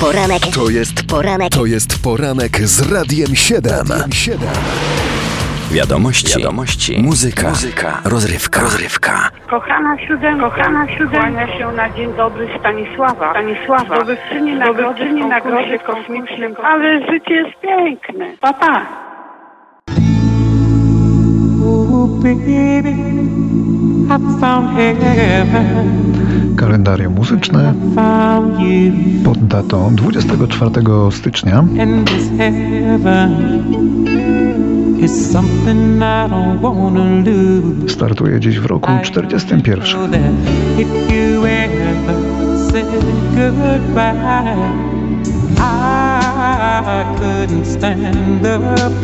Poranek. To jest poranek. To jest poranek z Radiem 7. 7. Wiadomości, Wiadomości, muzyka, muzyka, rozrywka, rozrywka. Kochana siódemka, kochana siódemka, się na dzień dobry Stanisława. Stanisława, zdobywczyni nagrody, nagrody kosmicznym, ale życie jest piękne. Papa. Pa. Kalendarium muzyczne pod datą 24 stycznia. Startuje dziś w roku 41. I couldn't stand the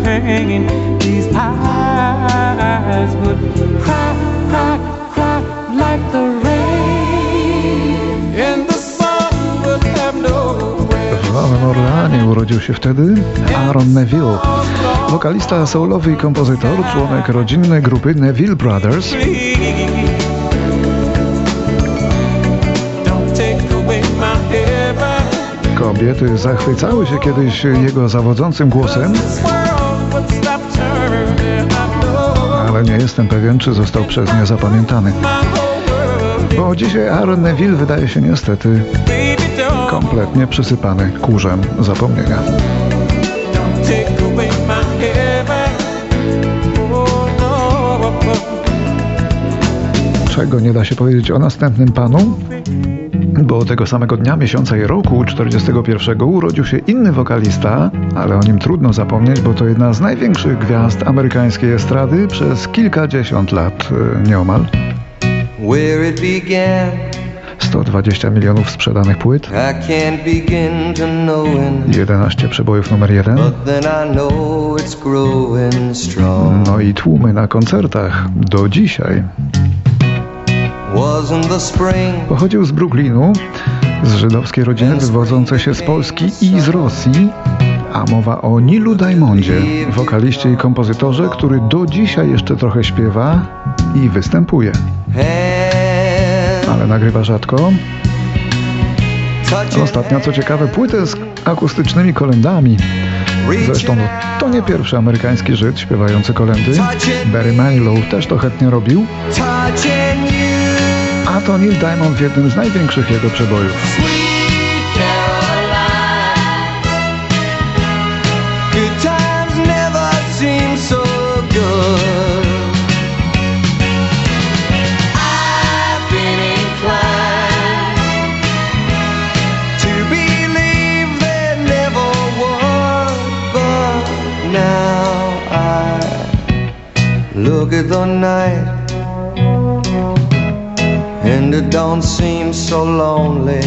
pain. These eyes would cry, cry, cry like the rain. And the sun would have no W Nowym Orleanie urodził się wtedy Aaron Neville, wokalista soulowy i kompozytor, członek rodzinnej grupy Neville Brothers. Kobiety zachwycały się kiedyś jego zawodzącym głosem, ale nie jestem pewien, czy został przez nie zapamiętany. Bo dzisiaj Aaron Neville wydaje się niestety kompletnie przysypany kurzem zapomnienia. Czego nie da się powiedzieć o następnym panu? Bo tego samego dnia, miesiąca i roku 41 urodził się inny wokalista, ale o nim trudno zapomnieć, bo to jedna z największych gwiazd amerykańskiej estrady przez kilkadziesiąt lat e, nieomal. 120 milionów sprzedanych płyt, 11 przebojów numer jeden, no i tłumy na koncertach do dzisiaj. Pochodził z Brooklynu, z żydowskiej rodziny wywodzącej się z Polski i z Rosji, a mowa o Nilu Diamondzie, wokaliście i kompozytorze, który do dzisiaj jeszcze trochę śpiewa i występuje. Ale nagrywa rzadko. Ostatnio, co ciekawe, płytę z akustycznymi kolendami. Zresztą to nie pierwszy amerykański Żyd śpiewający kolendy. Barry Manilow też to chętnie robił a to Neil Diamond w jednym z największych jego przebojów. Look at the night and it don't seem so lonely.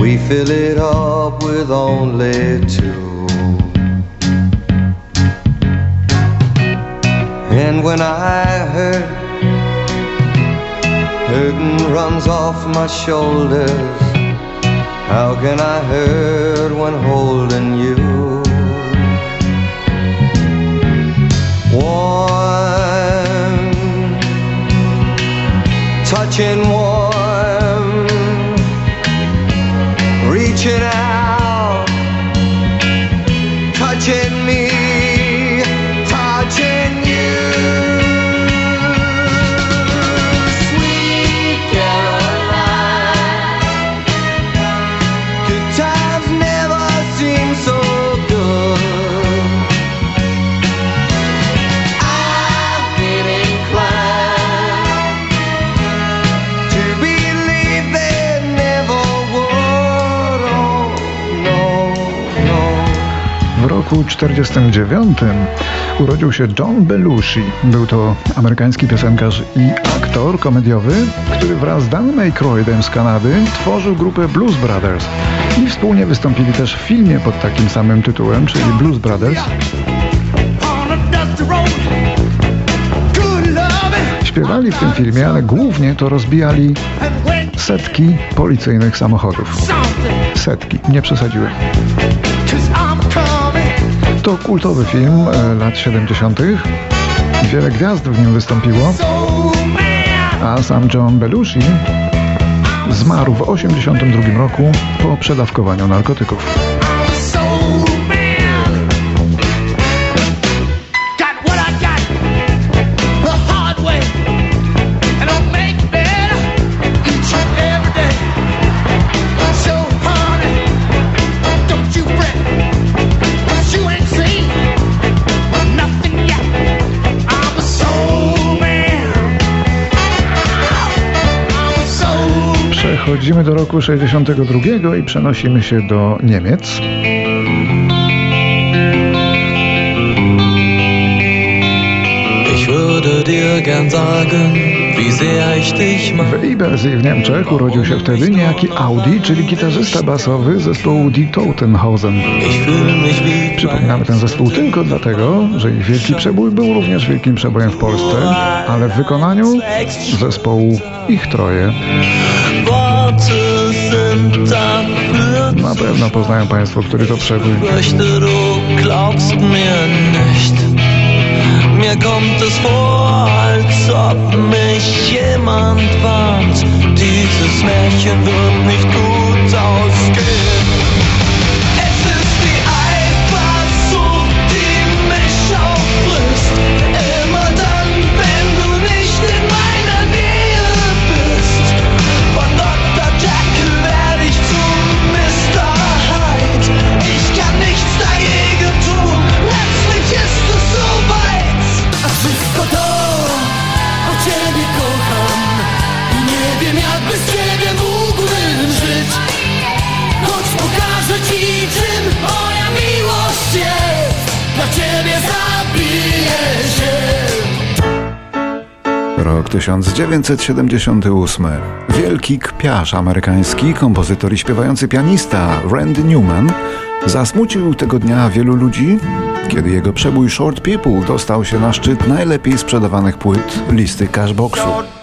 We fill it up with only two. And when I hurt, hurting runs off my shoulders. How can I hurt when holding you? touching 1949 urodził się John Belushi. Był to amerykański piosenkarz i aktor komediowy, który wraz z Danem Aykroydem z Kanady tworzył grupę Blues Brothers. I wspólnie wystąpili też w filmie pod takim samym tytułem, czyli Blues Brothers. Śpiewali w tym filmie, ale głównie to rozbijali setki policyjnych samochodów. Setki, nie przesadziłem. To kultowy film e, lat 70. Wiele gwiazd w nim wystąpiło, a sam John Belushi Zmarł w 1982 roku po przedawkowaniu narkotyków. Przechodzimy do roku 62 i przenosimy się do Niemiec. W Libersee w Niemczech urodził się wtedy niejaki Audi, czyli gitarzysta basowy zespołu Die Totenhausen. Przypominamy ten zespół tylko dlatego, że ich wielki przebój był również wielkim przebojem w Polsce, ale w wykonaniu zespołu ich troje. Na pewno poznają Państwo, który to przebój. Mir kommt es vor, als ob mich jemand warnt. Dieses Märchen wird nicht gut ausgehen. Rok 1978. Wielki kpiarz amerykański, kompozytor i śpiewający pianista Randy Newman zasmucił tego dnia wielu ludzi, kiedy jego przebój Short People dostał się na szczyt najlepiej sprzedawanych płyt listy Cashboxu.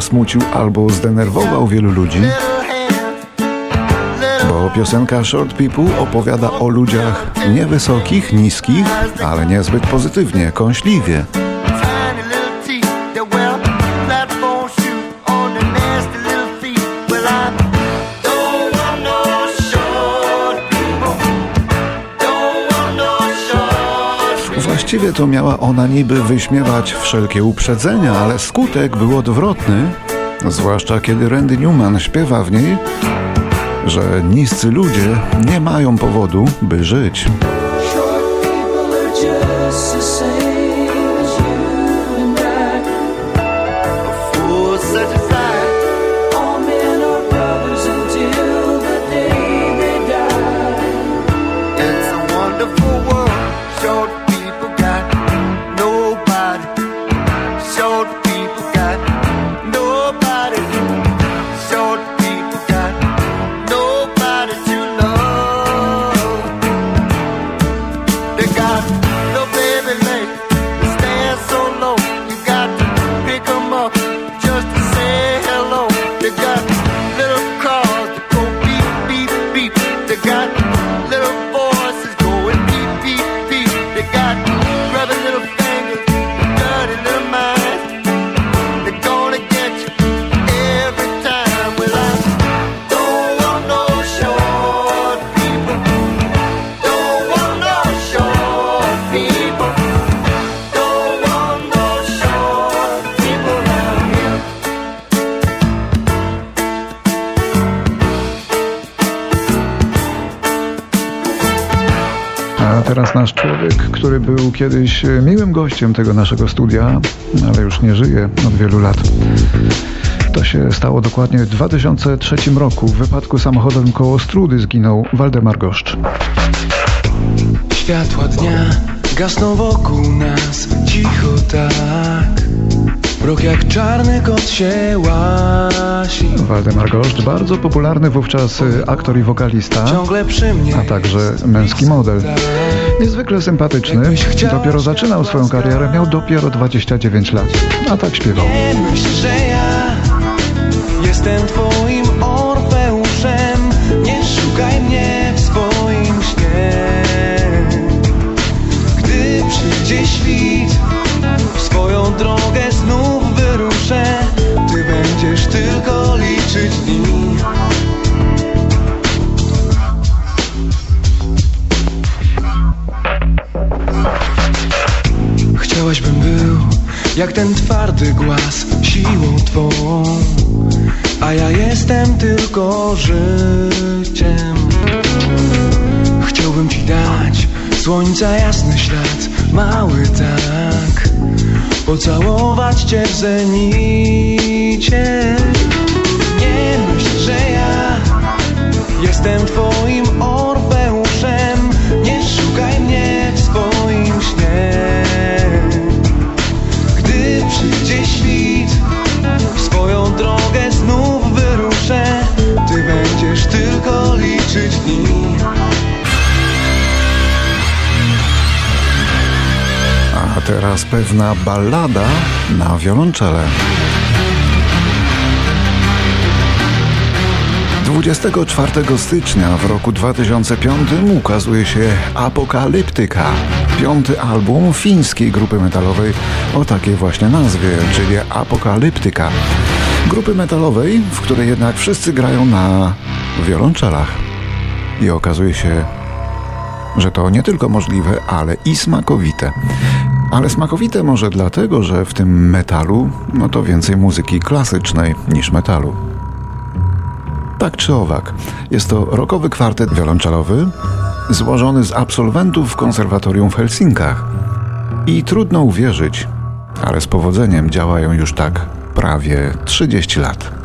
Zasmucił albo zdenerwował wielu ludzi, bo piosenka Short People opowiada o ludziach niewysokich, niskich, ale niezbyt pozytywnie, kąśliwie. Właściwie to miała ona niby wyśmiewać wszelkie uprzedzenia, ale skutek był odwrotny, zwłaszcza kiedy Randy Newman śpiewa w niej, że niscy ludzie nie mają powodu, by żyć. Teraz nasz człowiek, który był kiedyś e, miłym gościem tego naszego studia, ale już nie żyje od wielu lat. To się stało dokładnie w 2003 roku. W wypadku samochodowym koło Strudy zginął Waldemar Goszcz. Światła dnia gasną wokół nas cicho tak. Mrok jak czarny kot się łasi. Waldemar Goszcz, bardzo popularny wówczas y, aktor i wokalista, a także męski model. Niezwykle sympatyczny, dopiero zaczynał swoją karierę, miał dopiero 29 lat, a tak śpiewał. Jestem twoim słońca jasny ślad Mały tak. Pocałować cię w zenicie. Nie myśl, że ja Jestem twoim teraz pewna ballada na wiolonczele. 24 stycznia w roku 2005 ukazuje się Apokaliptyka, piąty album fińskiej grupy metalowej o takiej właśnie nazwie, czyli Apokaliptyka. Grupy metalowej, w której jednak wszyscy grają na wiolonczelach. I okazuje się, że to nie tylko możliwe, ale i smakowite. Ale smakowite może dlatego, że w tym metalu no to więcej muzyki klasycznej niż metalu. Tak czy owak, jest to rokowy kwartet wiolonczelowy złożony z absolwentów konserwatorium w Helsinkach. I trudno uwierzyć, ale z powodzeniem działają już tak prawie 30 lat.